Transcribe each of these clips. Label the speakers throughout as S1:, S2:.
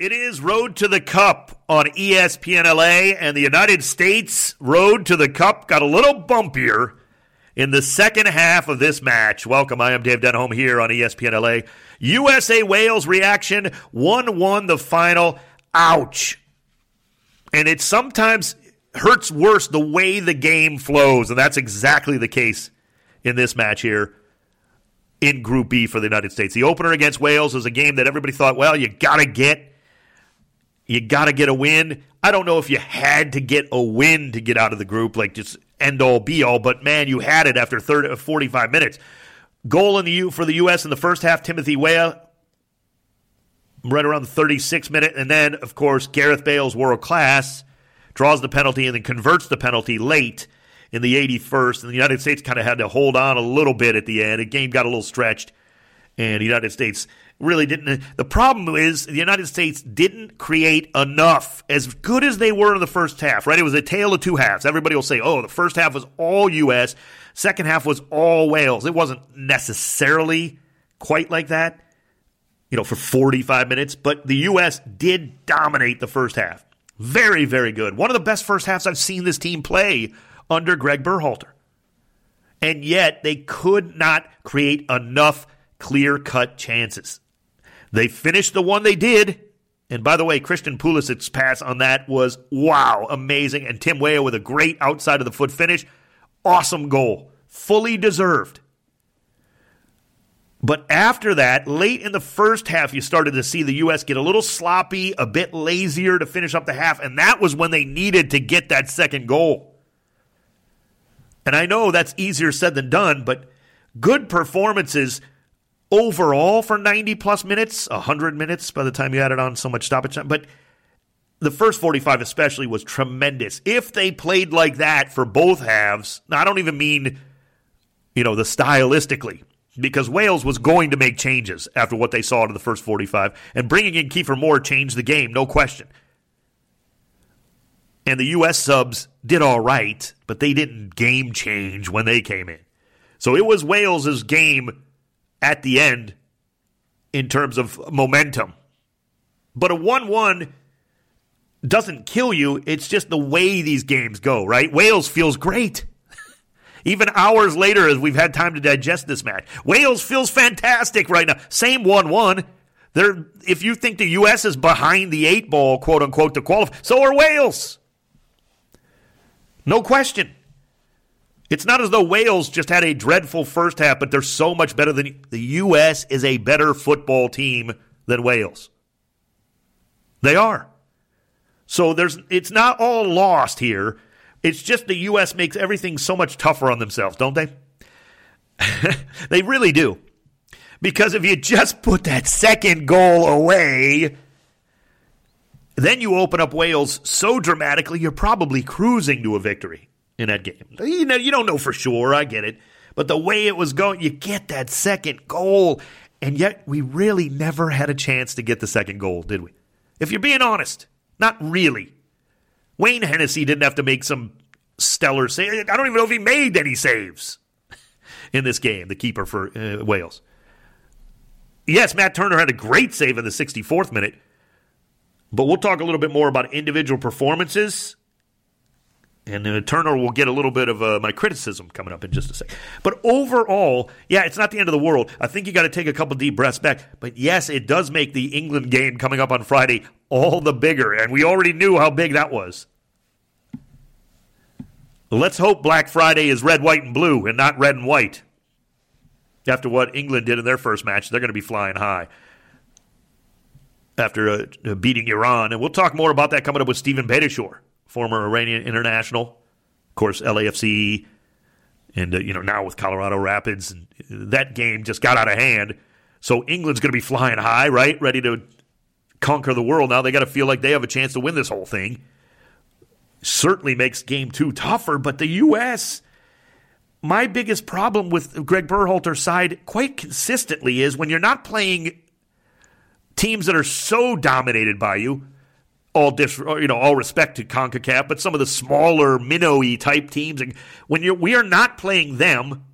S1: It is Road to the Cup on ESPN LA, and the United States Road to the Cup got a little bumpier in the second half of this match. Welcome, I am Dave Denholm here on ESPN LA. USA Wales reaction 1 1 the final. Ouch. And it sometimes hurts worse the way the game flows, and that's exactly the case in this match here in Group B for the United States. The opener against Wales was a game that everybody thought, well, you got to get. You got to get a win. I don't know if you had to get a win to get out of the group, like just end all be all, but man, you had it after 30, uh, 45 minutes. Goal in the U for the U.S. in the first half, Timothy Weah, right around the 36 minute, and then of course Gareth Bale's world class draws the penalty and then converts the penalty late in the 81st, and the United States kind of had to hold on a little bit at the end. The game got a little stretched, and the United States really didn't. The problem is the United States didn't create enough. As good as they were in the first half, right? It was a tale of two halves. Everybody will say, "Oh, the first half was all U.S., second half was all Wales." It wasn't necessarily quite like that, you know, for 45 minutes, but the U.S. did dominate the first half. Very, very good. One of the best first halves I've seen this team play under Greg Berhalter. And yet they could not create enough clear cut chances. They finished the one they did. And by the way, Christian Pulisic's pass on that was wow, amazing. And Tim Weah with a great outside of the foot finish. Awesome goal. Fully deserved. But after that, late in the first half, you started to see the U.S. get a little sloppy, a bit lazier to finish up the half. And that was when they needed to get that second goal. And I know that's easier said than done, but good performances overall for 90 plus minutes, 100 minutes by the time you added on so much stoppage time. But the first 45 especially was tremendous. If they played like that for both halves, I don't even mean, you know, the stylistically, because Wales was going to make changes after what they saw to the first 45, and bringing in Kiefer Moore changed the game, no question. And the U.S. subs did all right, but they didn't game change when they came in. So it was Wales's game at the end in terms of momentum. But a 1 1 doesn't kill you. It's just the way these games go, right? Wales feels great. Even hours later, as we've had time to digest this match, Wales feels fantastic right now. Same 1 1. They're, if you think the U.S. is behind the eight ball, quote unquote, to qualify, so are Wales. No question. It's not as though Wales just had a dreadful first half, but they're so much better than the U.S. is a better football team than Wales. They are. So there's it's not all lost here. It's just the U.S. makes everything so much tougher on themselves, don't they? they really do. Because if you just put that second goal away, then you open up Wales so dramatically, you're probably cruising to a victory in that game. You know, you don't know for sure. I get it, but the way it was going, you get that second goal, and yet we really never had a chance to get the second goal, did we? If you're being honest, not really. Wayne Hennessy didn't have to make some stellar save. I don't even know if he made any saves in this game. The keeper for uh, Wales. Yes, Matt Turner had a great save in the 64th minute. But we'll talk a little bit more about individual performances. And uh, Turner will get a little bit of uh, my criticism coming up in just a sec. But overall, yeah, it's not the end of the world. I think you got to take a couple deep breaths back. But yes, it does make the England game coming up on Friday all the bigger. And we already knew how big that was. Let's hope Black Friday is red, white, and blue and not red and white. After what England did in their first match, they're going to be flying high after uh, beating Iran. And we'll talk more about that coming up with Steven Beitashour, former Iranian international, of course, LAFC, and uh, you know now with Colorado Rapids. And that game just got out of hand. So England's going to be flying high, right? Ready to conquer the world. Now they got to feel like they have a chance to win this whole thing. Certainly makes game two tougher, but the U.S. My biggest problem with Greg Berhalter's side quite consistently is when you're not playing teams that are so dominated by you, all dis, you know, all respect to CONCACAF, but some of the smaller minnowy type teams, and when you're we are not playing them,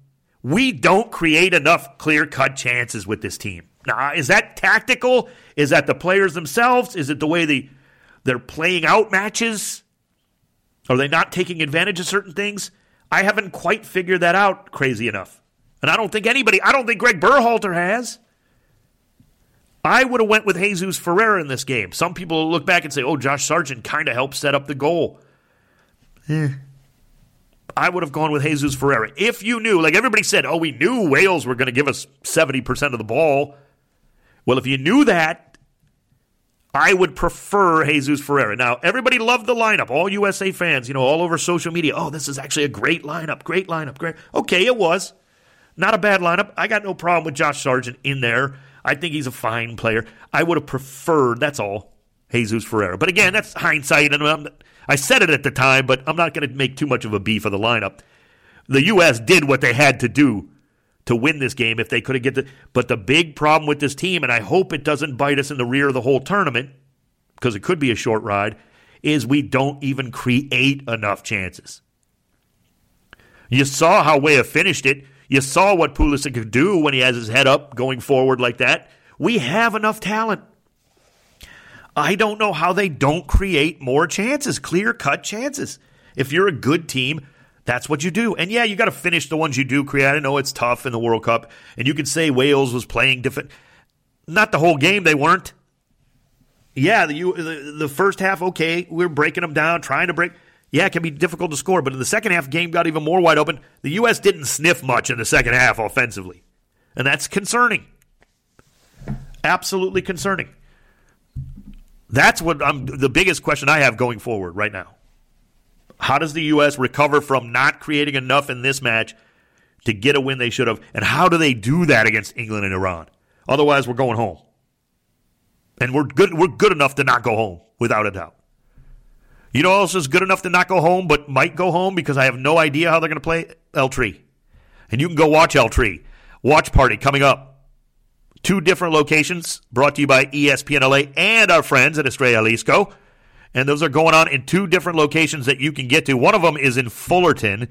S1: we don't create enough clear cut chances with this team. Now, is that tactical? Is that the players themselves? Is it the way they they're playing out matches? Are they not taking advantage of certain things? I haven't quite figured that out crazy enough. And I don't think anybody, I don't think Greg Berhalter has. I would have went with Jesus Ferreira in this game. Some people look back and say, "Oh, Josh Sargent kind of helped set up the goal." Eh. I would have gone with Jesus Ferreira. If you knew, like everybody said, "Oh, we knew Wales were going to give us 70% of the ball." Well, if you knew that, I would prefer Jesus Ferreira. Now, everybody loved the lineup. All USA fans, you know, all over social media. Oh, this is actually a great lineup. Great lineup. Great. Okay, it was. Not a bad lineup. I got no problem with Josh Sargent in there. I think he's a fine player. I would have preferred, that's all, Jesus Ferreira. But again, that's hindsight. And I'm, I said it at the time, but I'm not going to make too much of a beef of the lineup. The U.S. did what they had to do to win this game if they could have get the. But the big problem with this team, and I hope it doesn't bite us in the rear of the whole tournament, because it could be a short ride, is we don't even create enough chances. You saw how Weah finished it. You saw what Pulisic could do when he has his head up going forward like that. We have enough talent. I don't know how they don't create more chances, clear cut chances. If you're a good team, that's what you do. And yeah, you got to finish the ones you do create. I know it's tough in the World Cup, and you can say Wales was playing different. Not the whole game, they weren't. Yeah, the, the, the first half, okay, we are breaking them down, trying to break. Yeah, it can be difficult to score, but in the second half, game got even more wide open. The U.S. didn't sniff much in the second half offensively, and that's concerning. Absolutely concerning. That's what I'm the biggest question I have going forward right now. How does the U.S. recover from not creating enough in this match to get a win they should have? And how do they do that against England and Iran? Otherwise, we're going home. And we're good, we're good enough to not go home, without a doubt. You know else is good enough to not go home, but might go home because I have no idea how they're going to play El Tri. And you can go watch El Tri. Watch party coming up. Two different locations brought to you by ESPN LA and our friends at Estrella Jalisco and those are going on in two different locations that you can get to. One of them is in Fullerton,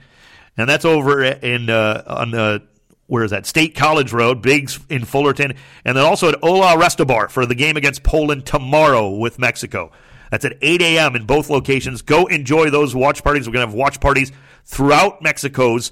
S1: and that's over in uh, on uh, where is that State College Road, Biggs in Fullerton, and then also at Ola Restobar for the game against Poland tomorrow with Mexico. That's at 8 a.m. in both locations. Go enjoy those watch parties. We're going to have watch parties throughout Mexico's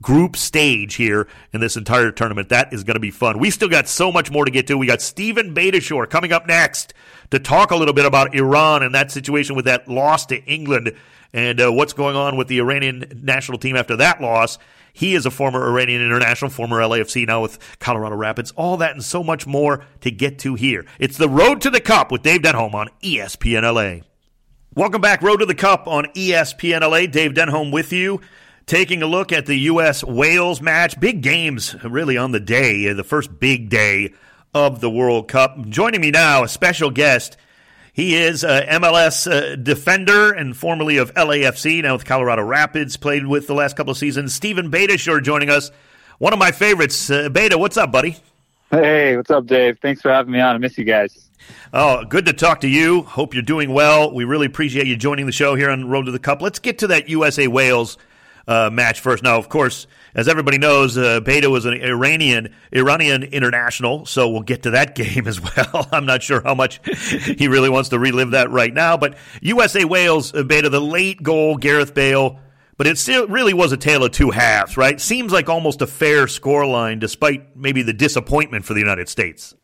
S1: group stage here in this entire tournament. That is going to be fun. We still got so much more to get to. We got Steven Beitashour coming up next to talk a little bit about Iran and that situation with that loss to England and uh, what's going on with the Iranian national team after that loss. He is a former Iranian international, former LAFC, now with Colorado Rapids. All that and so much more to get to here. It's the Road to the Cup with Dave Denholm on ESPN LA. Welcome back, Road to the Cup on ESPN LA. Dave Denholm with you taking a look at the U.S. Wales match. Big games, really, on the day, the first big day of the World Cup. Joining me now, a special guest. He is a MLS uh, defender and formerly of LAFC, now with Colorado Rapids, played with the last couple of seasons. Steven Beitashour joining us. One of my favorites. Uh, Beta, what's up, buddy?
S2: Hey, what's up, Dave? Thanks for having me on. I miss you guys.
S1: Oh, good to talk to you. Hope you're doing well. We really appreciate you joining the show here on Road to the Cup. Let's get to that USA Wales uh, match first. Now, of course, as everybody knows, uh, Beta was an Iranian Iranian international, so we'll get to that game as well. I'm not sure how much he really wants to relive that right now, but USA Wales uh, Beta, the late goal, Gareth Bale. But it still really was a tale of two halves, right? Seems like almost a fair scoreline, despite maybe the disappointment for the United States.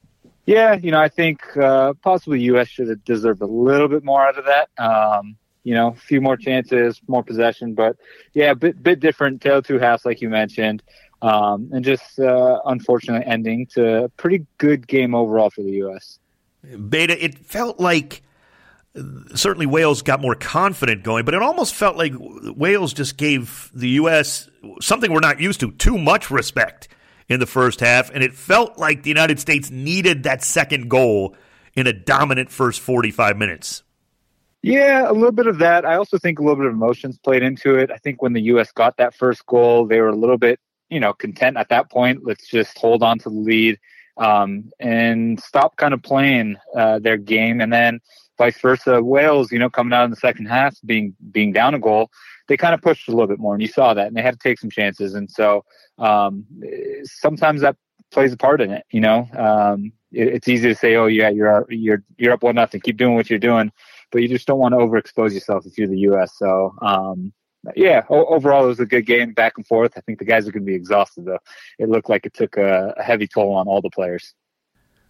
S2: Yeah, you know, I think uh, possibly U.S. should have deserved a little bit more out of that. Um, you know, a few more chances, more possession, but yeah, a bit bit different. Tale two halves, like you mentioned, um, and just uh, unfortunately ending to a pretty good game overall for the U.S.
S1: Beta, it felt like certainly Wales got more confident going, but it almost felt like Wales just gave the U.S. something we're not used to, too much respect in the first half, and it felt like the United States needed that second goal in a dominant first 45 minutes.
S2: Yeah, a little bit of that. I also think a little bit of emotions played into it. I think when the U.S. got that first goal, they were a little bit, you know, content at that point. Let's just hold on to the lead um, and stop kind of playing uh, their game. And then vice versa, Wales, you know, coming out in the second half, being being down a goal, they kind of pushed a little bit more, and you saw that, and they had to take some chances. And so um, sometimes that plays a part in it. You know, um, it, it's easy to say, "Oh, yeah, you're you're you're up one nothing. Keep doing what you're doing," but you just don't want to overexpose yourself if you're the U.S. So, um, yeah, o- overall it was a good game, back and forth. I think the guys are going to be exhausted though. It looked like it took a, a heavy toll on all the players.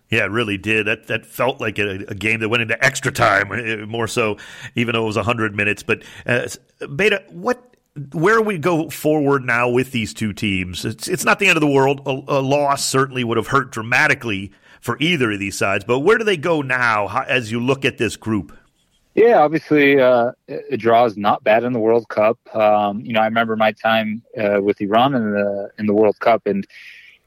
S1: Yeah, it really did. That that felt like a, a, game that went into extra time, uh, more so, even though it was hundred minutes. But uh, Beta, what where we go forward now with these two teams, it's, it's not the end of the world. A, a, loss certainly would have hurt dramatically for either of these sides, but where do they go now as you look at this group?
S2: Yeah, obviously, uh, a draw is not bad in the World Cup. Um, you know, I remember my time uh, with Iran in the in the World Cup, and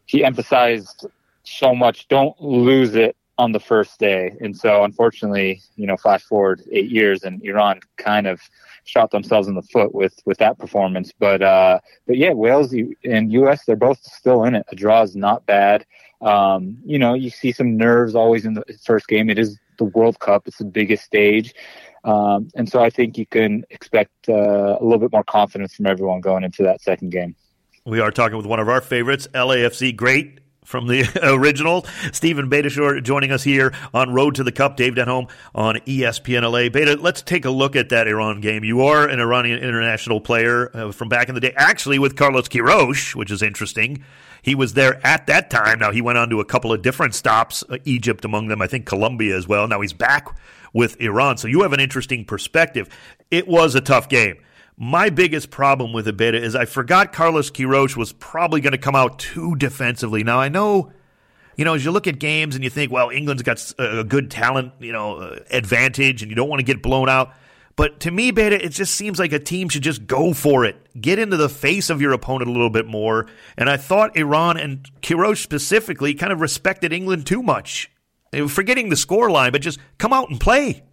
S2: he emphasized so much: don't lose it on the first day. And so, unfortunately, you know, flash forward eight years, and Iran kind of shot themselves in the foot with with that performance. But uh, but yeah, Wales and U.S. they're both still in it. A draw is not bad. Um, you know, you see some nerves always in the first game. It is the World Cup. It's the biggest stage. Um, and so I think you can expect uh, a little bit more confidence from everyone going into that second game.
S1: We are talking with one of our favorites, LAFC great from the original. Steven Beitashour joining us here on Road to the Cup. Dave Denholm on ESPN LA. Beta, let's take a look at that Iran game. You are an Iranian international player uh, from back in the day, actually with Carlos Queiroz, which is interesting. He was there at that time. Now he went on to a couple of different stops, uh, Egypt among them, I think Colombia as well. Now he's back with Iran. So you have an interesting perspective. It was a tough game. My biggest problem with beta is I forgot Carlos Queiroz was probably going to come out too defensively. Now I know, you know, as you look at games and you think, well, England's got a good talent, you know, uh, advantage, and you don't want to get blown out. But to me, Beta, it just seems like a team should just go for it. Get into the face of your opponent a little bit more. And I thought Iran and Queiroz specifically kind of respected England too much. Forgetting the score line, but just come out and play.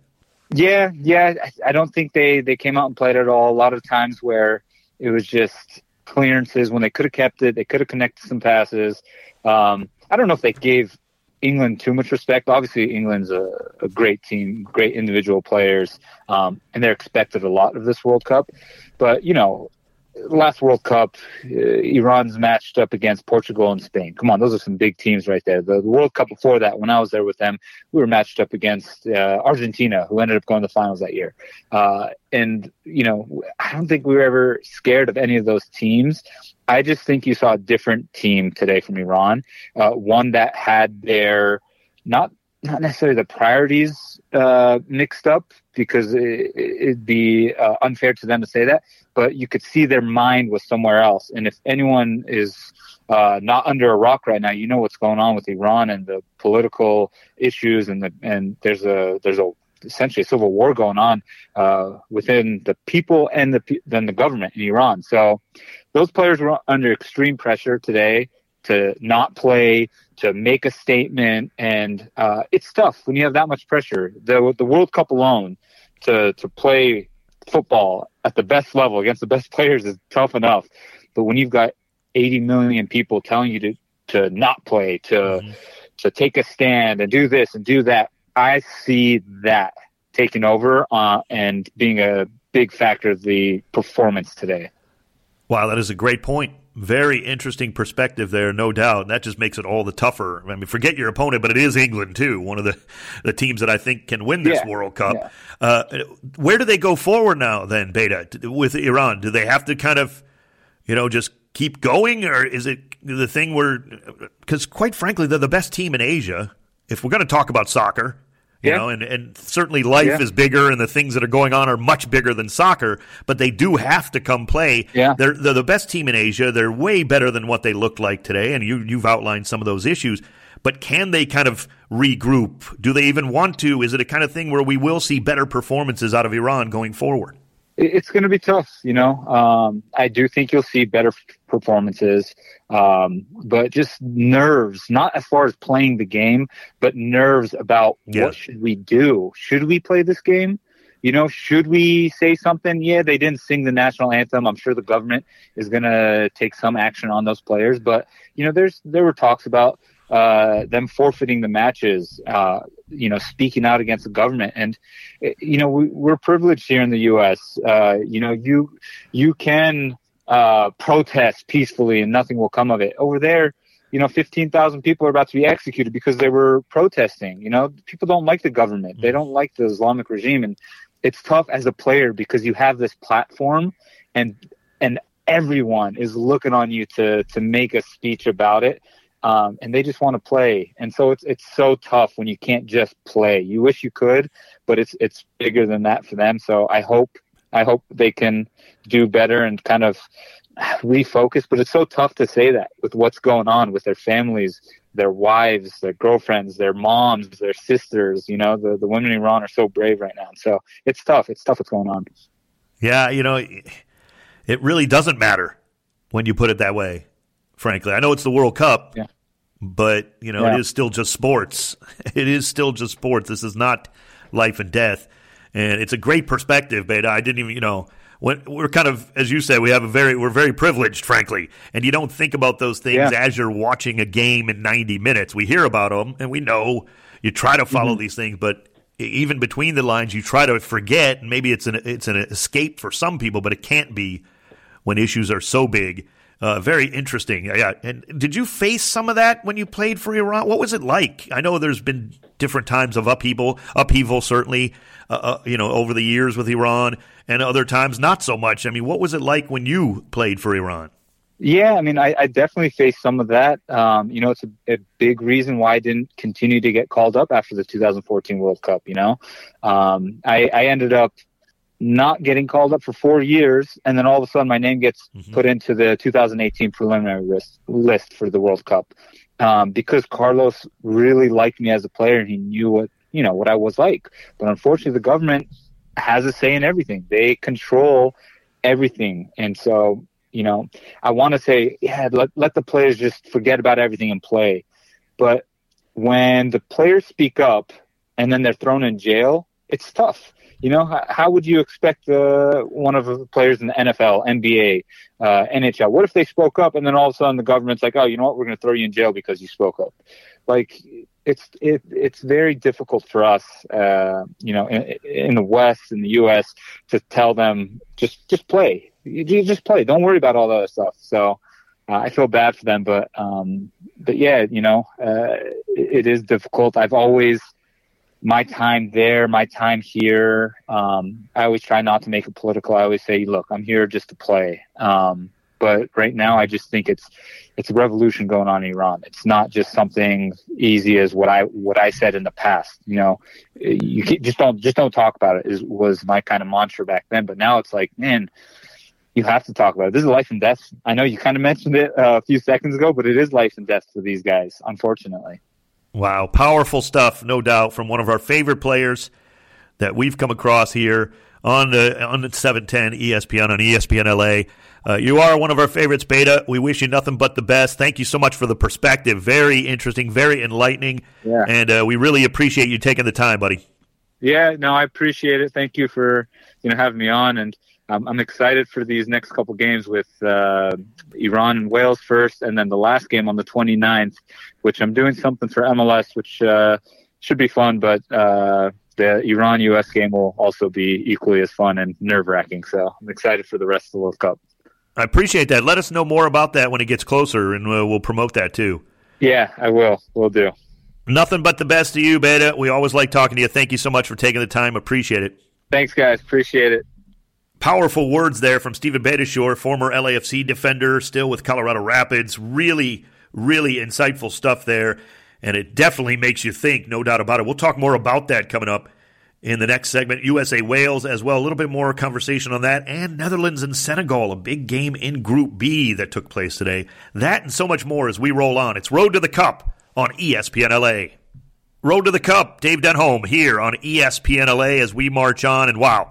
S2: Yeah, yeah. I don't think they they came out and played at all. A lot of times where it was just clearances when they could have kept it, they could have connected some passes. Um, I don't know if they gave England too much respect. Obviously, England's a, a great team, great individual players, um, and they're expected a lot of this World Cup. But you know, last World Cup, uh, Iran's matched up against Portugal and Spain. Come on, those are some big teams right there. The, the World Cup before that, when I was there with them, we were matched up against uh, Argentina, who ended up going to the finals that year. Uh, and you know, I don't think we were ever scared of any of those teams. I just think you saw a different team today from Iran, uh, one that had their not not necessarily the priorities uh, mixed up because it, would be uh, unfair to them to say that, but you could see their mind was somewhere else. And if anyone is uh, not under a rock right now, you know what's going on with Iran and the political issues, and the and there's a there's a essentially a civil war going on uh, within the people and the then the government in Iran. So those players were under extreme pressure today to not play, to make a statement, and uh, it's tough when you have that much pressure. The the World Cup alone to to play football at the best level against the best players is tough enough, but when you've got 80 million people telling you to to not play, to mm-hmm. to take a stand and do this and do that, I see that taking over uh, and being a big factor of the performance today.
S1: Wow, that is a great point very interesting perspective there, no doubt. And that just makes it all the tougher. I mean, forget your opponent, but it is England too, one of the, the teams that I think can win this yeah, World Cup. Yeah. Uh, where do they go forward now, then, Beta, with Iran? Do they have to kind of, you know, just keep going, or is it the thing where? Because quite frankly, they're the best team in Asia. If we're going to talk about soccer, you yeah. know, and, and certainly life yeah. is bigger and the things that are going on are much bigger than soccer, but they do have to come play. Yeah. They're, they're the best team in Asia. They're way better than what they looked like today, and you, you've outlined some of those issues. But can they kind of regroup? Do they even want to? Is it a kind of thing where we will see better performances out of Iran going forward?
S2: It's going to be tough. You know, um, I do think you'll see better performances, um, but just nerves, not as far as playing the game, but nerves about yeah. what should we do? Should we play this game? You know, should we say something? Yeah, they didn't sing the national anthem. I'm sure the government is going to take some action on those players, but you know, there's there were talks about uh, them forfeiting the matches, uh, you know, speaking out against the government. And, you know, we, are privileged here in the U.S. Uh, you know, you you can uh, protest peacefully and nothing will come of it. Over there, you know, 15,000 people are about to be executed because they were protesting. You know, people don't like the government. They don't like the Islamic regime. And it's tough as a player because you have this platform and, and everyone is looking on you to, to make a speech about it. Um, and they just want to play. And so it's, it's so tough when you can't just play. You wish you could, but it's, it's bigger than that for them. So I hope, I hope they can do better and kind of refocus, but it's so tough to say that with what's going on with their families, their wives, their girlfriends, their moms, their sisters. You know, the, the women in Iran are so brave right now. So it's tough. It's tough what's going on.
S1: Yeah, you know, it really doesn't matter when you put it that way, frankly. I know it's the World Cup,
S2: yeah.
S1: but, you know, yeah. it is still just sports. It is still just sports. This is not life and death. And it's a great perspective, Beta. I didn't even, you know, when we're kind of, as you said, we have a very, we're very privileged, frankly, and you don't think about those things yeah. as you're watching a game in 90 minutes. We hear about them and we know you try to follow mm-hmm. these things, but even between the lines, you try to forget. And maybe it's an it's an escape for some people, but it can't be when issues are so big. Uh, very interesting. Yeah. And did you face some of that when you played for Iran? What was it like? I know there's been different times of upheaval, upheaval certainly, uh, uh, you know, over the years with Iran, and other times not so much. I mean, what was it like when you played for Iran?
S2: Yeah, I mean, I, I definitely faced some of that. Um, you know, it's a, a, big reason why I didn't continue to get called up after the 2014 World Cup. You know, um, I, I ended up not getting called up for four years, and then all of a sudden my name gets mm-hmm. put into the 2018 preliminary list, list for the World Cup um, because Carlos really liked me as a player and he knew what you know what I was like. But unfortunately, the government has a say in everything. They control everything, and so you know I want to say, yeah, let let the players just forget about everything and play. But when the players speak up and then they're thrown in jail, it's tough you know, how, how would you expect uh, one of the players in the NFL, NBA, uh, NHL? What if they spoke up and then all of a sudden the government's like, oh, you know what, we're going to throw you in jail because you spoke up? Like, it's it, it's very difficult for us, uh, you know, in, in, the West, in the U.S., to tell them just just play, you, just play. Don't worry about all the other stuff. So. Uh, I feel bad for them, but um, but yeah, you know, uh, it, it is difficult. I've always my time there, my time here. Um, I always try not to make it political. I always say, look, I'm here just to play. Um, but right now, I just think it's it's a revolution going on in Iran. It's not just something easy as what I what I said in the past. You know, you just don't just don't talk about it. Is was my kind of mantra back then. But now it's like, man, you have to talk about it. This is life and death. I know you kind of mentioned it uh, a few seconds ago, but it is life and death for these guys, unfortunately.
S1: Wow, powerful stuff, no doubt, from one of our favorite players that we've come across here on the on the 710 ESPN on ESPN LA. Uh, you are one of our favorites, Beta. We wish you nothing but the best. Thank you so much for the perspective. Very interesting, very enlightening,
S2: yeah.
S1: and uh, we really appreciate you taking the time, buddy.
S2: Yeah, no, I appreciate it. Thank you for you know having me on, and um, I'm excited for these next couple games with uh, Iran and Wales first, and then the last game on the 29th, which I'm doing something for MLS, which uh, should be fun, but uh, the Iran US game will also be equally as fun and nerve wracking. So I'm excited for the rest of the World Cup.
S1: I appreciate that. Let us know more about that when it gets closer, and uh, we'll promote that too.
S2: Yeah, I will. We'll do.
S1: Nothing but the best to you, Beta. We always like talking to you. Thank you so much for taking the time. Appreciate it.
S2: Thanks, guys. Appreciate it.
S1: Powerful words there from Steven Beitashour, former LAFC defender, still with Colorado Rapids. Really, really insightful stuff there. And it definitely makes you think, no doubt about it. We'll talk more about that coming up in the next segment. USA Wales as well. A little bit more conversation on that. And Netherlands and Senegal, a big game in Group B that took place today. That and so much more as we roll on. It's Road to the Cup on ESPN LA. Road to the Cup, Dave Denholm here on ESPN LA as we march on. And wow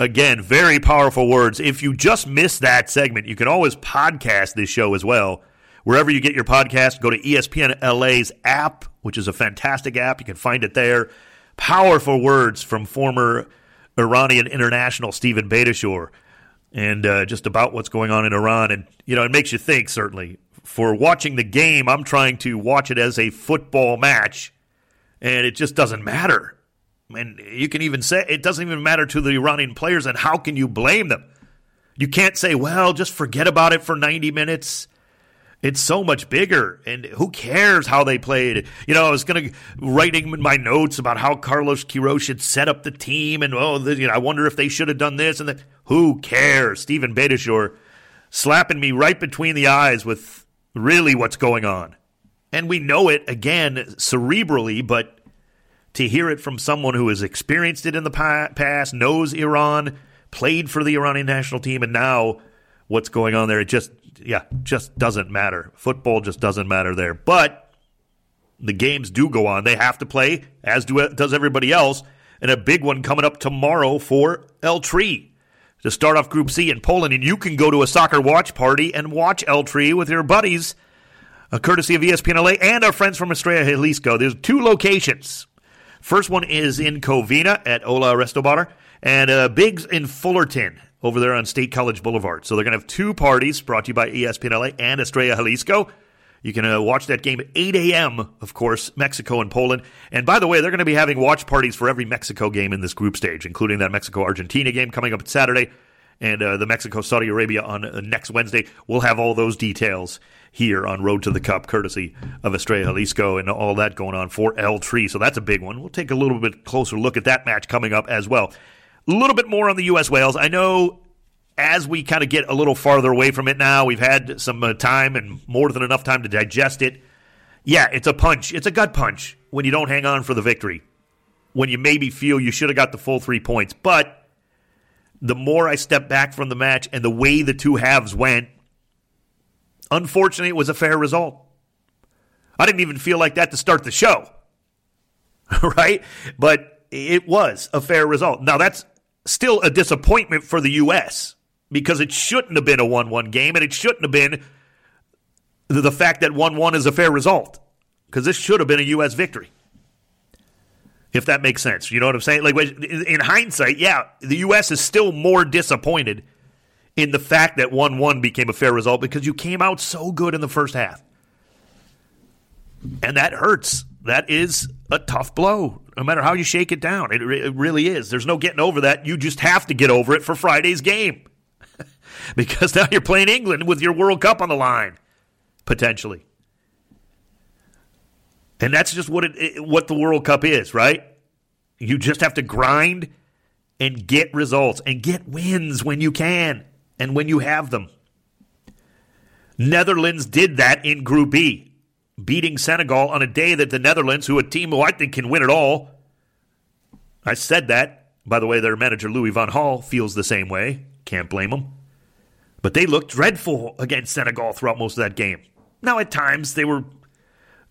S1: Again, very powerful words. If you just missed that segment, you can always podcast this show as well. Wherever you get your podcast, go to ESPN LA's app, which is a fantastic app. You can find it there. Powerful words from former Iranian international Steven Beitashour and uh, just about what's going on in Iran. And, you know, it makes you think, certainly. For watching the game, I'm trying to watch it as a football match, and it just doesn't matter. And you can even say it doesn't even matter to the Iranian players, and how can you blame them? You can't say, well, just forget about it for 90 minutes. It's so much bigger, and who cares how they played? You know, I was going to writing my notes about how Carlos Queiroz had set up the team, and oh, the, you know, I wonder if they should have done this and. Who cares? Steven Beitashour slapping me right between the eyes with really what's going on, and we know it again cerebrally, but to hear it from someone who has experienced it in the past, knows Iran, played for the Iranian national team, and now what's going on there, it just yeah, just doesn't matter. Football just doesn't matter there. But the games do go on. They have to play, as do, does everybody else. And a big one coming up tomorrow for El Tri to start off Group C in Poland. And you can go to a soccer watch party and watch El Tri with your buddies, courtesy of ESPN LA and our friends from Estrella Jalisco. There's two locations. First one is in Covina at Ola Restobar, and uh, Biggs in Fullerton over there on State College Boulevard. So they're going to have two parties brought to you by ESPN LA and Estrella Jalisco. You can uh, watch that game at 8 a.m., of course, Mexico and Poland. And by the way, they're going to be having watch parties for every Mexico game in this group stage, including that Mexico Argentina game coming up Saturday and uh, the Mexico Saudi Arabia on uh, next Wednesday. We'll have all those details here on Road to the Cup, courtesy of Estrella Jalisco, and all that going on for El Tri. So that's a big one. We'll take a little bit closer look at that match coming up as well. A little bit more on the U.S. Wales. I know as we kind of get a little farther away from it now, we've had some uh, time and more than enough time to digest it. Yeah, it's a punch. It's a gut punch when you don't hang on for the victory, when you maybe feel you should have got the full three points. But the more I step back from the match and the way the two halves went, unfortunately, it was a fair result. I didn't even feel like that to start the show, right? But it was a fair result. Now, that's still a disappointment for the U.S. because it shouldn't have been a 1 1 game, and it shouldn't have been the fact that 1 1 is a fair result because this should have been a U.S. victory. If that makes sense. You know what I'm saying? Like, in hindsight, yeah, the U.S. is still more disappointed in the fact that 1 1 became a fair result because you came out so good in the first half. And that hurts. That is a tough blow no matter how you shake it down. It, it really is. There's no getting over that. You just have to get over it for Friday's game because now you're playing England with your World Cup on the line, potentially. And that's just what it, what the World Cup is, right? You just have to grind and get results and get wins when you can and when you have them. Netherlands did that in Group B beating Senegal on a day that the Netherlands, who a team who I think can win it all, I said that. By the way, their manager Louis Van Gaal feels the same way. Can't blame him. But they looked dreadful against Senegal throughout most of that game. Now, at times, they were.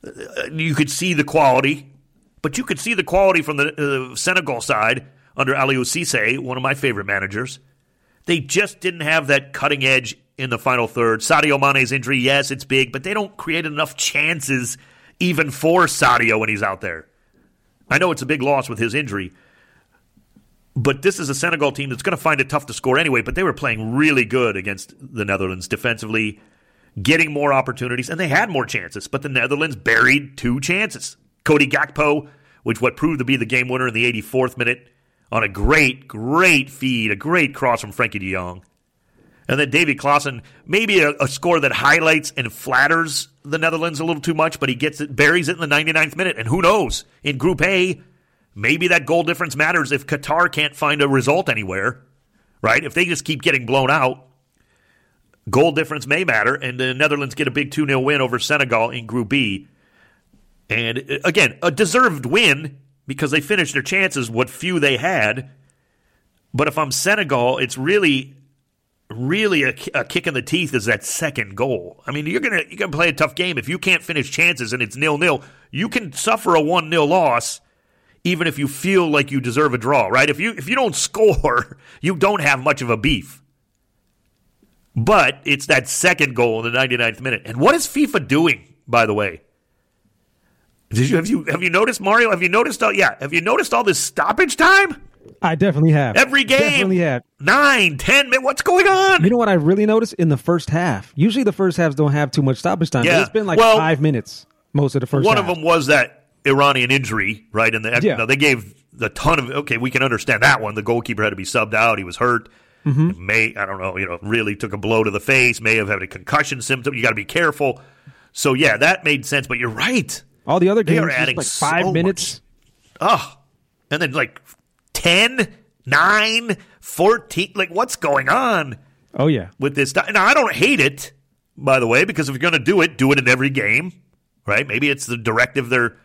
S1: Uh, you could see the quality, but you could see the quality from the uh, Senegal side under Aliou Cisse, one of my favorite managers. They just didn't have that cutting edge in the final third. Sadio Mane's injury, yes, it's big, but they don't create enough chances even for Sadio when he's out there. I know it's a big loss with his injury, but this is a Senegal team that's going to find it tough to score anyway. But they were playing really good against the Netherlands defensively, getting more opportunities, and they had more chances. But the Netherlands buried two chances. Cody Gakpo, which what proved to be the game winner in the 84th minute, on a great, great feed, a great cross from Frenkie de Jong. And then Davy Klaassen, maybe a, a, score that highlights and flatters the Netherlands a little too much, but he gets it, buries it in the 99th minute. And who knows? In Group A, maybe that goal difference matters if Qatar can't find a result anywhere, right? If they just keep getting blown out, goal difference may matter. And the Netherlands get a big 2 0 win over Senegal in Group B. And uh, again, a deserved win because they finished their chances, what few they had. But if I'm Senegal, it's really really a, a, kick in the teeth is that second goal. I mean, you're gonna you're gonna play a tough game if you can't finish chances and it's nil nil. You can suffer a one nil loss, even if you feel like you deserve a draw. Right? If you if you don't score, you don't have much of a beef. But it's that second goal in the 99th minute. And what is FIFA doing, by the way? Did you have you have you noticed Mario? Have you noticed all yeah, have you noticed all this stoppage time?
S3: I definitely have.
S1: Every game.
S3: Definitely have.
S1: Nine, ten minutes. What's going on?
S3: You know what I really noticed in the first half? Usually the first halves don't have too much stoppage time. Yeah. it's been like well, five minutes most of the first
S1: One
S3: half.
S1: of them was that Iranian injury, right? And the, yeah. They gave a ton of, okay, we can understand that one. The goalkeeper had to be subbed out. He was hurt. Mm-hmm. May I don't know, you know, really took a blow to the face. May have had a concussion symptom. You got to be careful. So yeah, that made sense. But you're right.
S3: All the other games are adding like five so minutes.
S1: Oh, and then like 10, 9, 14. Like what's going on?
S3: Oh yeah,
S1: with this. Now I don't hate it, by the way, because if you're going to do it, do it in every game, right? Maybe it's the directive they're.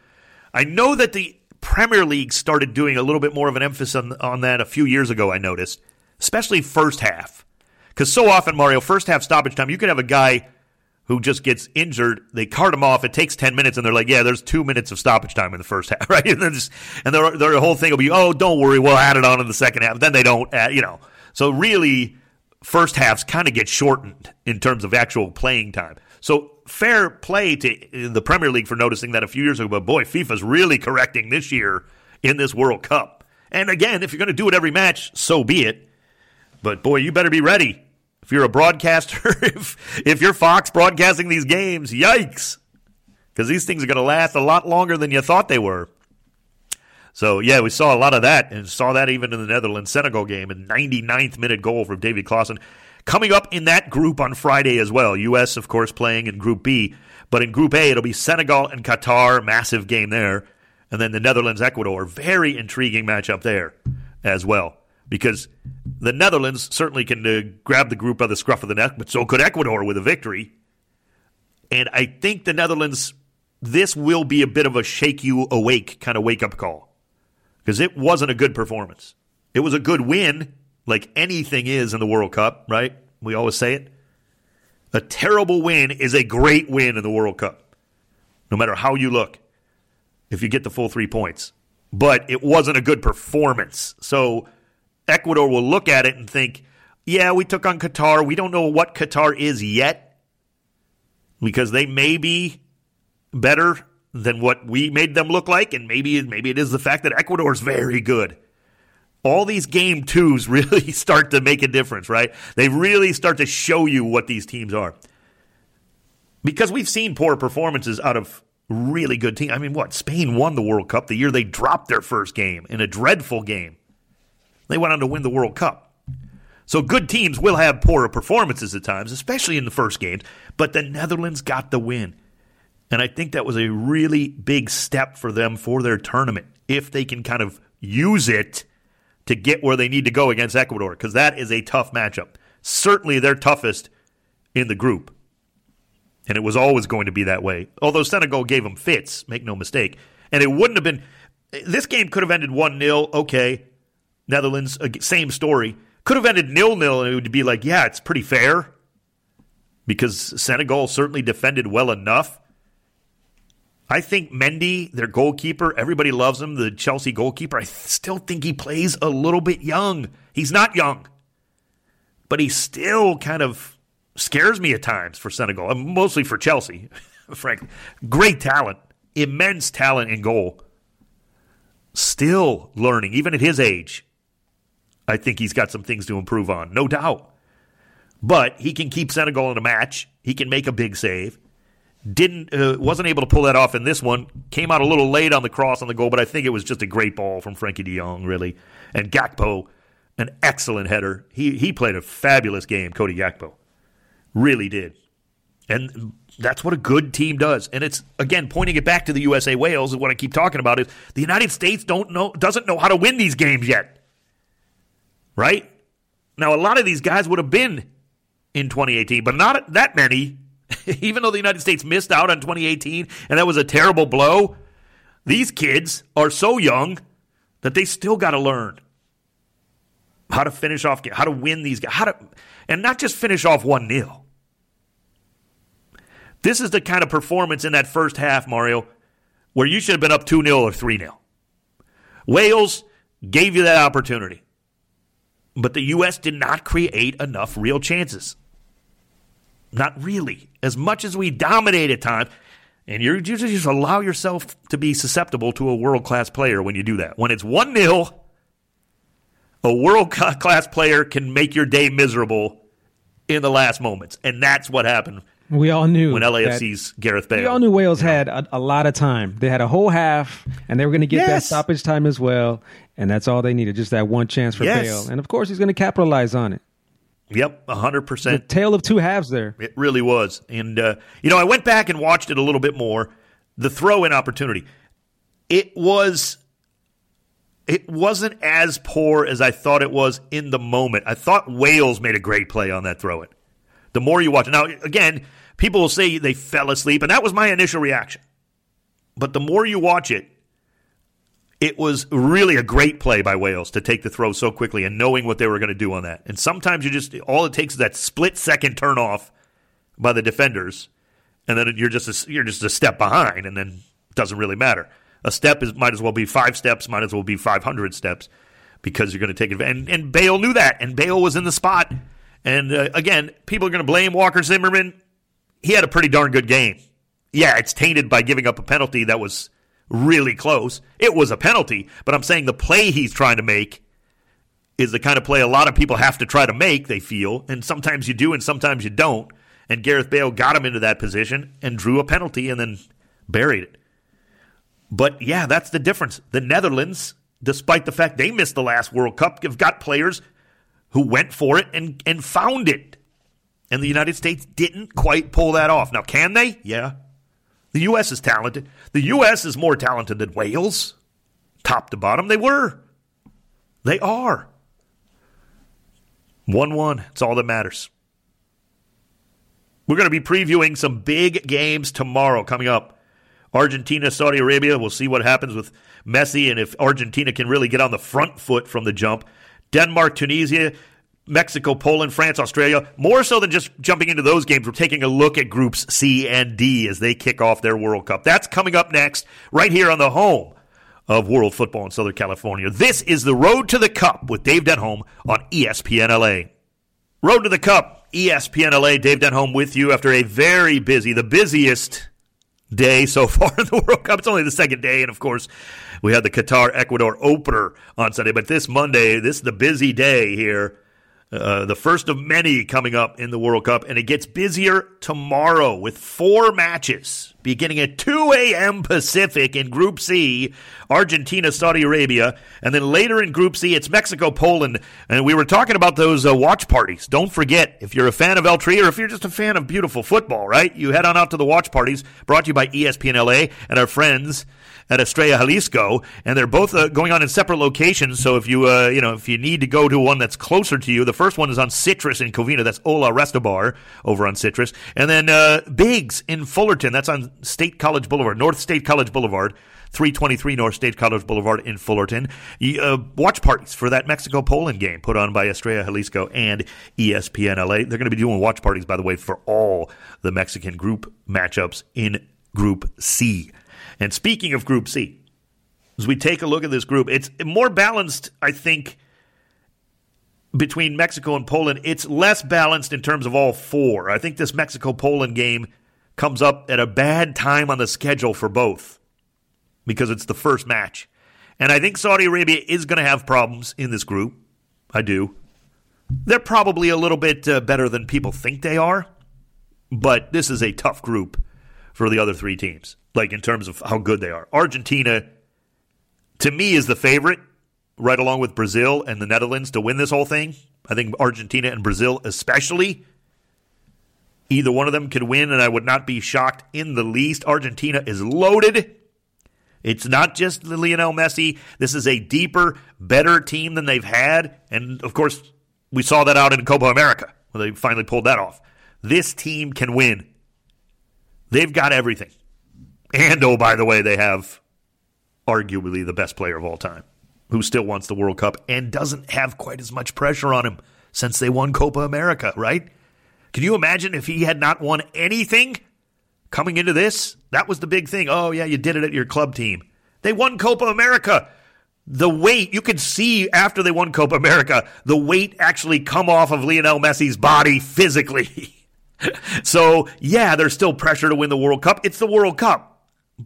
S1: I know that the Premier League started doing a little bit more of an emphasis on, on that a few years ago. I noticed, especially first half, because so often Mario first half stoppage time, you could have a guy who just gets injured. They cart him off. It takes 10 minutes, and they're like, yeah, there's two minutes of stoppage time in the first half, right? And, just, and their, their whole thing will be, oh, don't worry, we'll add it on in the second half. Then they don't, add, you know. So really, first halves kind of get shortened in terms of actual playing time. So fair play to the Premier League for noticing that a few years ago, but boy, FIFA's really correcting this year in this World Cup. And again, if you're going to do it every match, so be it. But boy, you better be ready if you're a broadcaster, if if you're Fox broadcasting these games, yikes. Because these things are going to last a lot longer than you thought they were. So, yeah, we saw a lot of that, and saw that even in the Netherlands Senegal game. A 99th minute goal from David Klaassen. Coming up in that group on Friday as well. U.S., of course, playing in Group B. But in Group A, it'll be Senegal and Qatar. Massive game there. And then the Netherlands Ecuador. Very intriguing matchup there as well because the Netherlands certainly can uh, grab the group by the scruff of the neck, but so could Ecuador with a victory. And I think the Netherlands, this will be a bit of a shake you awake kind of wake up call because it wasn't a good performance. It was a good win, like anything is in the World Cup, right? We always say it. A terrible win is a great win in the World Cup, no matter how you look, if you get the full three points. But it wasn't a good performance. So Ecuador will look at it and think, yeah, we took on Qatar. We don't know what Qatar is yet because they may be better than what we made them look like, and maybe maybe it is the fact that Ecuador is very good. All these game twos really start to make a difference, right? They really start to show you what these teams are. Because we've seen poor performances out of really good teams. I mean, what? Spain won the World Cup the year they dropped their first game in a dreadful game. They went on to win the World Cup. So good teams will have poorer performances at times, especially in the first games, but the Netherlands got the win. And I think that was a really big step for them for their tournament if they can kind of use it to get where they need to go against Ecuador, because that is a tough matchup. Certainly their toughest in the group. And it was always going to be that way. Although Senegal gave them fits, make no mistake. And it wouldn't have been. This game could have ended 1 0, okay. Netherlands, same story. Could have ended nil nil, and it would be like, yeah, it's pretty fair because Senegal certainly defended well enough. I think Mendy, their goalkeeper, everybody loves him, the Chelsea goalkeeper. I still think he plays a little bit young. He's not young, but he still kind of scares me at times for Senegal, uh, mostly for Chelsea, frankly. Great talent, immense talent in goal. Still learning, even at his age. I think he's got some things to improve on, no doubt. But he can keep Senegal in a match. He can make a big save. Didn't uh, wasn't able to pull that off in this one. Came out a little late on the cross on the goal, but I think it was just a great ball from Frenkie De Jong, really. And Gakpo, an excellent header. He he played a fabulous game. Cody Gakpo, really did. And that's what a good team does. And it's again pointing it back to the USA Wales. Is what I keep talking about is the United States don't know doesn't know how to win these games yet right? Now, a lot of these guys would have been in 2018, but not that many. Even though the United States missed out on 2018 and that was a terrible blow, these kids are so young that they still got to learn how to finish off, how to win these guys, how to, and not just finish off 1 0. This is the kind of performance in that first half, Mario, where you should have been up 2 0 or 3 0. Wales gave you that opportunity. But the U.S. did not create enough real chances. Not really. As much as we dominate at times, and you just allow yourself to be susceptible to a world class player when you do that. When it's 1 0, a world class player can make your day miserable in the last moments. And that's what happened.
S3: We all knew
S1: when LAFC's Gareth Bale.
S3: We all knew Wales had a, a, lot of time. They had a whole half, and they were going to get yes. that stoppage time as well and that's all they needed, just that one chance for yes. Bale. And of course, he's going to capitalize on it.
S1: Yep, 100%. The
S3: tale of two halves there.
S1: It really was. And, uh, you know, I went back and watched it a little bit more. The throw in opportunity. It was. It wasn't as poor as I thought it was in the moment. I thought Wales made a great play on that throw in. The more you watch it. Now, again, people will say they fell asleep, and that was my initial reaction. But the more you watch it, it was really a great play by Wales to take the throw so quickly and knowing what they were going to do on that. And sometimes you just all it takes is that split second turn off by the defenders, and then you're just a, you're just a step behind, and then it doesn't really matter. A step is might as well be five steps, might as well be five hundred steps because you're going to take it. And and Bale knew that, and Bale was in the spot. And uh, again, people are going to blame Walker Zimmerman. He had a pretty darn good game. Yeah, it's tainted by giving up a penalty that was really close. It was a penalty, but I'm saying the play he's trying to make is the kind of play a lot of people have to try to make, they feel, and sometimes you do and sometimes you don't. And Gareth Bale got him into that position and drew a penalty and then buried it. But yeah, that's the difference. The Netherlands, despite the fact they missed the last World Cup, have got players who went for it and, and found it. And the United States didn't quite pull that off. Now, can they? Yeah. The U.S. is talented. The U.S. is more talented than Wales, top to bottom. They were. They are. 1 1. It's all that matters. We're going to be previewing some big games tomorrow coming up. Argentina, Saudi Arabia. We'll see what happens with Messi and if Argentina can really get on the front foot from the jump. Denmark, Tunisia, Mexico, Poland, France, Australia. More so than just jumping into those games, we're taking a look at groups C and D as they kick off their World Cup. That's coming up next, right here on the home of world football in Southern California. This is the Road to the Cup with Dave Denholm on ESPN LA. Road to the Cup, ESPN LA. Dave Denholm with you after a very busy, the busiest day so far in the World Cup. It's only the second day, and of course, we had the Qatar Ecuador opener on Sunday. But this Monday, this is the busy day here uh, the first of many coming up in the World Cup, and it gets busier tomorrow with four matches beginning at 2 a.m. Pacific in Group C, Argentina, Saudi Arabia, and then later in Group C, it's Mexico, Poland. And we were talking about those uh, watch parties. Don't forget, if you're a fan of El Tri or if you're just a fan of beautiful football, right? You head on out to the watch parties brought to you by ESPN LA and our friends at Estrella Jalisco, and they're both uh, going on in separate locations. So if you uh, you know if you need to go to one that's closer to you, the first one is on Citrus in Covina. That's Ola Restobar over on Citrus, and then uh, Biggs in Fullerton. That's on State College Boulevard, North State College Boulevard. 323 North State College Boulevard in Fullerton. Uh, watch parties for that Mexico Poland game put on by Estrella Jalisco and ESPN LA. They're going to be doing watch parties, by the way, for all the Mexican group matchups in Group C. And speaking of Group C, as we take a look at this group, it's more balanced, I think, between Mexico and Poland. It's less balanced in terms of all four. I think this Mexico Poland game comes up at a bad time on the schedule for both because it's the first match. And I think Saudi Arabia is going to have problems in this group. I do. They're probably a little bit uh, better than people think they are, but this is a tough group for the other three teams like in terms of how good they are. Argentina, to me, is the favorite, right along with Brazil and the Netherlands to win this whole thing. I think Argentina and Brazil, especially, either one of them could win, and I would not be shocked in the least. Argentina is loaded. It's not just Lionel Messi. This is a deeper, better team than they've had. And of course, we saw that out in Copa America when they finally pulled that off. This team can win. They've got everything. And oh, by the way, they have arguably the best player of all time who still wants the World Cup and doesn't have quite as much pressure on him since they won Copa America, right? Can you imagine if he had not won anything coming into this? That was the big thing. Oh, yeah, you did it at your club team. They won Copa America. The weight, you could see after they won Copa America, the weight actually come off of Lionel Messi's body physically. so, yeah, there's still pressure to win the World Cup. It's the World Cup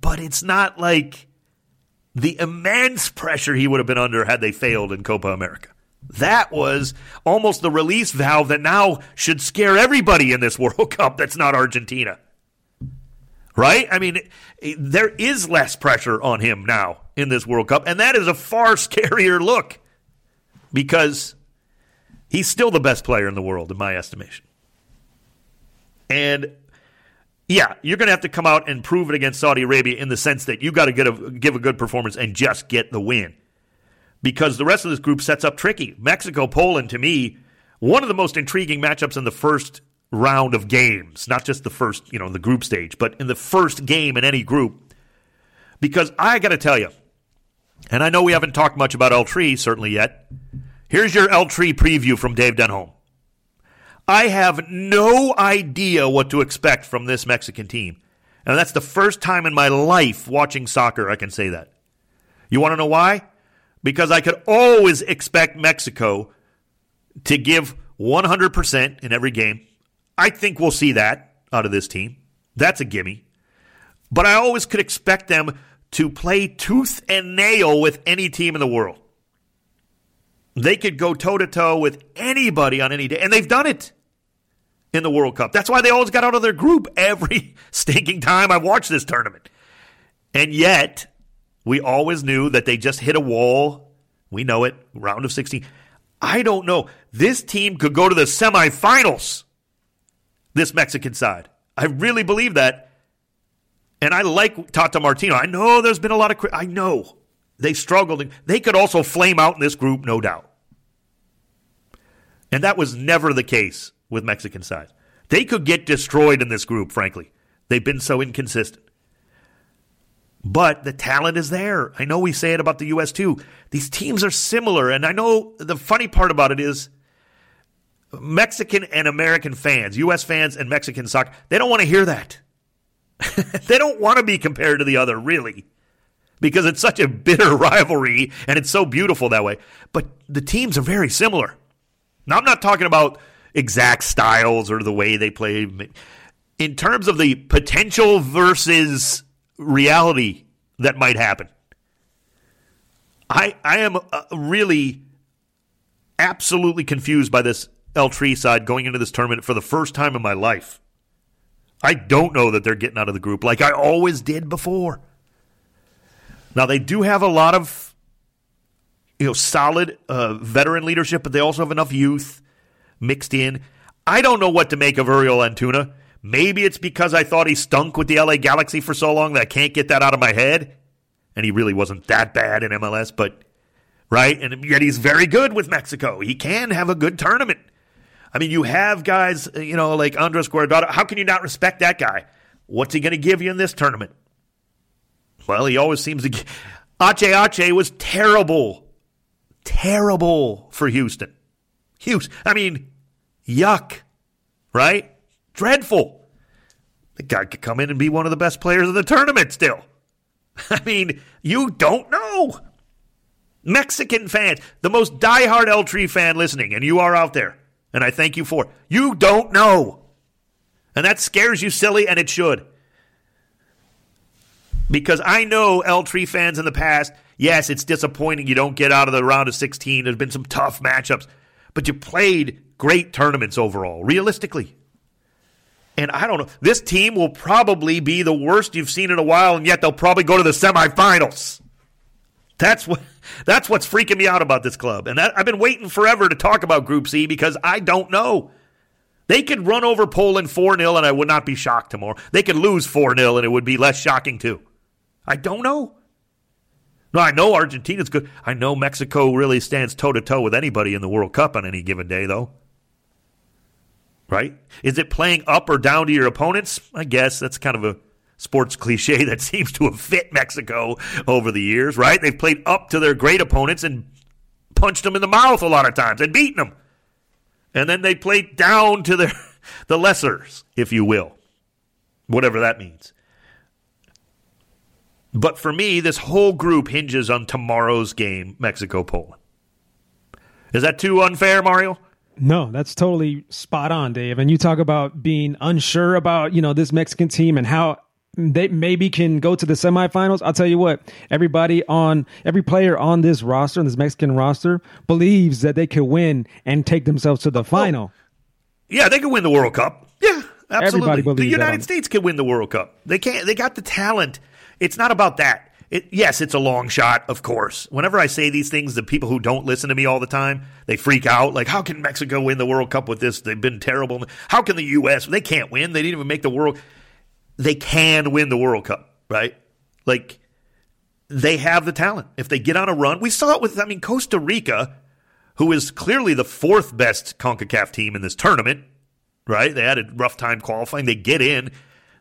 S1: but it's not like the immense pressure he would have been under had they failed in Copa America. That was almost the release valve that now should scare everybody in this World Cup that's not Argentina. Right? I mean, there is less pressure on him now in this World Cup, and that is a far scarier look because He's still the best player in the world, in my estimation. And yeah, you're going to have to come out and prove it against Saudi Arabia in the sense that you got to get a, give a good performance and just get the win. Because the rest of this group sets up tricky. Mexico, Poland, to me, one of the most intriguing matchups in the first round of games, not just the first, you know, in the group stage, but in the first game in any group. Because I got to tell you, and I know we haven't talked much about El Tri certainly yet. Here's your El Tri preview from Dave Denholm. I have no idea what to expect from this Mexican team. And that's the first time in my life watching soccer I can say that. You want to know why? Because I could always expect Mexico to give 100% in every game. I think we'll see that out of this team. That's a gimme. But I always could expect them to play tooth and nail with any team in the world. They could go toe to toe with anybody on any day, and they've done it in the World Cup. That's why they always got out of their group every stinking time I watched this tournament. And yet, we always knew that they just hit a wall. We know it, round of 16. I don't know. This team could go to the semifinals, this Mexican side. I really believe that. And I like Tata Martino. I know there's been a lot of. I know they struggled. They could also flame out in this group, no doubt. And that was never the case with Mexican sides. They could get destroyed in this group, frankly. They've been so inconsistent. But the talent is there. I know we say it about the U.S. too. These teams are similar. And I know the funny part about it is Mexican and American fans, U.S. fans and Mexican soccer, they don't want to hear that. they don't want to be compared to the other, really, because it's such a bitter rivalry and it's so beautiful that way. But the teams are very similar. Now, I'm not talking about exact styles or the way they play. In terms of the potential versus reality that might happen, I I am uh, really absolutely confused by this El Tri side going into this tournament for the first time in my life. I don't know that they're getting out of the group like I always did before. Now they do have a lot of you know solid uh, veteran leadership, but they also have enough youth mixed in. I don't know what to make of Uriel Antuna. Maybe it's because I thought he stunk with the LA Galaxy for so long that I can't get that out of my head. And he really wasn't that bad in MLS, but right? And yet he's very good with Mexico. He can have a good tournament. I mean, you have guys, you know, like Andres Guardado. How can you not respect that guy? What's he going to give you in this tournament? Well, he always seems to. Ache Ache was terrible, terrible for Houston. Houston. I mean, yuck, right? Dreadful. The guy could come in and be one of the best players of the tournament still. I mean, you don't know. Mexican fans, the most diehard El Tri fan listening, and you are out there, and I thank you for. You don't know. And that scares you silly, and it should. Because I know El Tri fans in the past, yes, it's disappointing you don't get out of the round of 16. There's been some tough matchups but you played great tournaments overall, realistically. And I don't know. This team will probably be the worst you've seen in a while, and yet they'll probably go to the semifinals. That's what that's what's freaking me out about this club. And that, I've been waiting forever to talk about Group C because I don't know. They could run over Poland 4 0, and I would not be shocked tomorrow. They could lose 4 0, and it would be less shocking, too. I don't know. No, I know Argentina's good. I know Mexico really stands toe to toe with anybody in the World Cup on any given day, though. Right? Is it playing up or down to your opponents? I guess that's kind of a sports cliche that seems to have fit Mexico over the years, right? They've played up to their great opponents and punched them in the mouth a lot of times and beaten them. And then they played down to their the lessers, if you will. Whatever that means. But for me, this whole group hinges on tomorrow's game, Mexico Poland. Is that too unfair, Mario?
S3: No, that's totally spot on, Dave. And you talk about being unsure about, you know, this Mexican team and how they maybe can go to the semifinals. I'll tell you what, everybody on every player on this roster, on this Mexican roster, believes that they could win and take themselves to the oh. final.
S1: yeah, they could win the World Cup. Yeah, absolutely. The United States could win the World Cup. They can't they got the talent it's not about that. It, yes, it's a long shot, of course. Whenever I say these things, the people who don't listen to me all the time, they freak out. Like, how can Mexico win the World Cup with this? They've been terrible. How can the U.S.? They can't win. They didn't even make the World. They can win the World Cup, right? Like, they have the talent. If they get on a run, we saw it with, I mean, Costa Rica, who is clearly the fourth best CONCACAF team in this tournament, right? They had a rough time qualifying. They get in.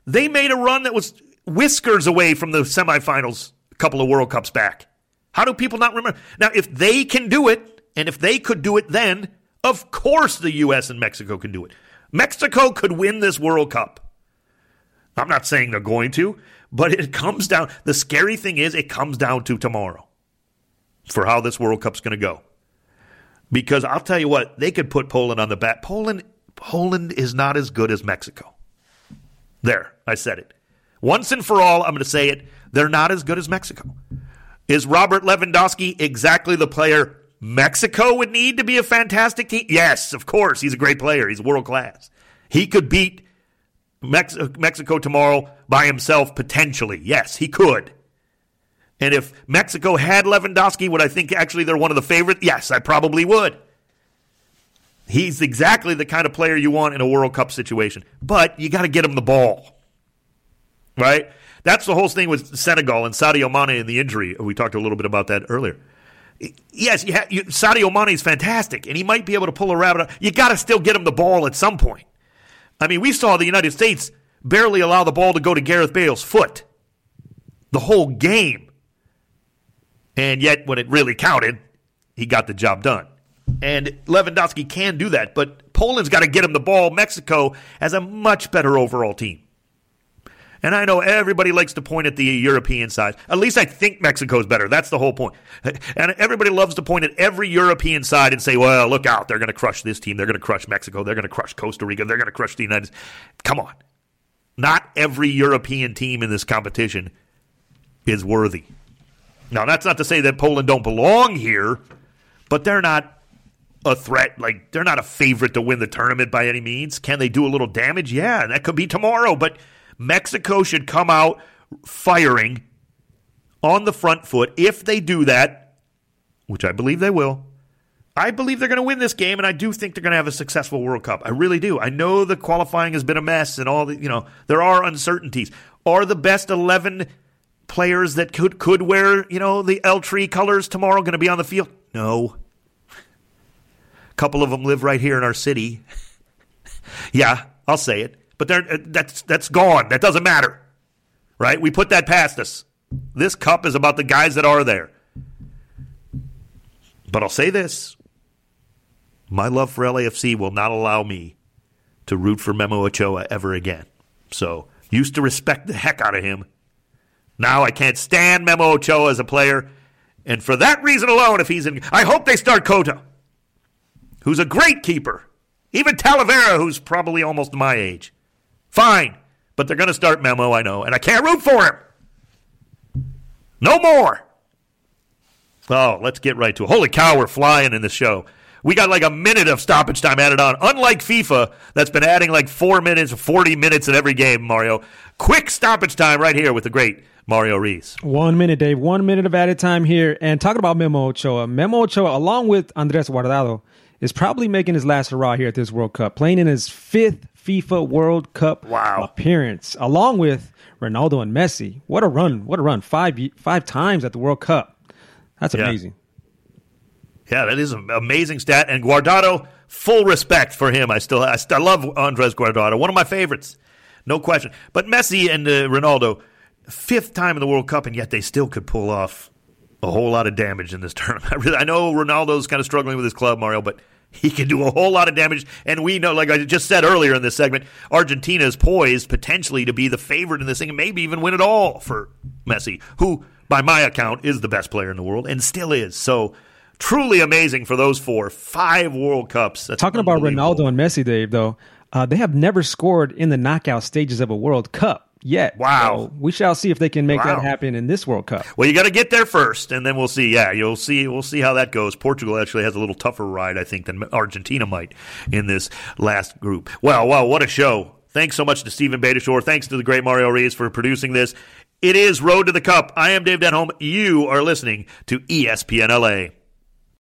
S1: They made a run that was whiskers away from the semifinals a couple of World Cups back. How do people not remember? Now, if they can do it, and if they could do it then, of course the U.S. and Mexico can do it. Mexico could win this World Cup. I'm not saying they're going to, but it comes down. The scary thing is, it comes down to tomorrow for how this World Cup's going to go. Because I'll tell you what, they could put Poland on the back. Poland, Poland is not as good as Mexico. There, I said it. Once and for all, I'm going to say it. They're not as good as Mexico. Is Robert Lewandowski exactly the player Mexico would need to be a fantastic team? Yes, of course. He's a great player. He's world class. He could beat Mex- Mexico tomorrow by himself, potentially. Yes, he could. And if Mexico had Lewandowski, would I think actually they're one of the favorites? Yes, I probably would. He's exactly the kind of player you want in a World Cup situation. But you got to get him the ball right? That's the whole thing with Senegal and Sadio Mane and the injury. We talked a little bit about that earlier. Yes, you ha- you, Sadio Mane is fantastic, and he might be able to pull a rabbit. Out. You got to still get him the ball at some point. I mean, we saw the United States barely allow the ball to go to Gareth Bale's foot the whole game, and yet when it really counted, he got the job done. And Lewandowski can do that, but Poland's got to get him the ball. Mexico has a much better overall team. And I know everybody likes to point at the European side. At least I think Mexico's better. That's the whole point. And everybody loves to point at every European side and say, well, look out. They're going to crush this team. They're going to crush Mexico. They're going to crush Costa Rica. They're going to crush the United States. Come on. Not every European team in this competition is worthy. Now, that's not to say that Poland don't belong here, but they're not a threat. Like, they're not a favorite to win the tournament by any means. Can they do a little damage? Yeah, that could be tomorrow, but – Mexico should come out firing on the front foot. If they do that, which I believe they will, I believe they're going to win this game, and I do think they're going to have a successful World Cup. I really do. I know the qualifying has been a mess, and all the you know there are uncertainties. Are the best eleven players that could could wear you know the El Tri colors tomorrow going to be on the field? No. A couple of them live right here in our city. yeah, I'll say it. But uh, that's that's gone. That doesn't matter, right? We put that past us. This cup is about the guys that are there. But I'll say this: my love for LAFC will not allow me to root for Memo Ochoa ever again. So used to respect the heck out of him. Now I can't stand Memo Ochoa as a player. And for that reason alone, if he's in, I hope they start Cota, who's a great keeper. Even Talavera, who's probably almost my age. Fine. But they're going to start Memo, I know, and I can't root for him. No more. Oh, let's get right to it. Holy cow, we're flying in the show. We got like a minute of stoppage time added on. Unlike FIFA, that's been adding like four minutes, 40 minutes in every game, Mario. Quick stoppage time right here with the great Mario Reyes.
S3: One minute, Dave. One minute of added time here. And talking about Memo Ochoa, Memo Ochoa, along with Andres Guardado, is probably making his last hurrah here at this World Cup, playing in his fifth FIFA World Cup
S1: wow.
S3: appearance, along with Ronaldo and Messi. What a run! What a run! Five five times at the World Cup. That's amazing.
S1: Yeah, yeah that is an amazing stat. And Guardado, full respect for him. I still I, still, love Andres Guardado, one of my favorites, no question. But Messi and uh, Ronaldo, fifth time in the World Cup, and yet they still could pull off a whole lot of damage in this tournament. I, really, I know Ronaldo's kind of struggling with his club, Mario, but he can do a whole lot of damage. And we know, like I just said earlier in this segment, Argentina is poised potentially to be the favorite in this thing and maybe even win it all for Messi, who, by my account, is the best player in the world and still is. So truly amazing for those four. Five World Cups.
S3: That's Talking about Ronaldo and Messi, Dave, though, uh, they have never scored in the knockout stages of a World Cup yet.
S1: Wow.
S3: So we shall see if they can make wow. that happen in this World Cup.
S1: Well, you got to get there first, and then we'll see. Yeah, you'll see. We'll see how that goes. Portugal actually has a little tougher ride, I think, than Argentina might in this last group. Wow, wow, what a show! Thanks so much to Steven Beitashour. Thanks to the great Mario Reyes for producing this. It is Road to the Cup. I am Dave Denholm. You are listening to ESPN LA.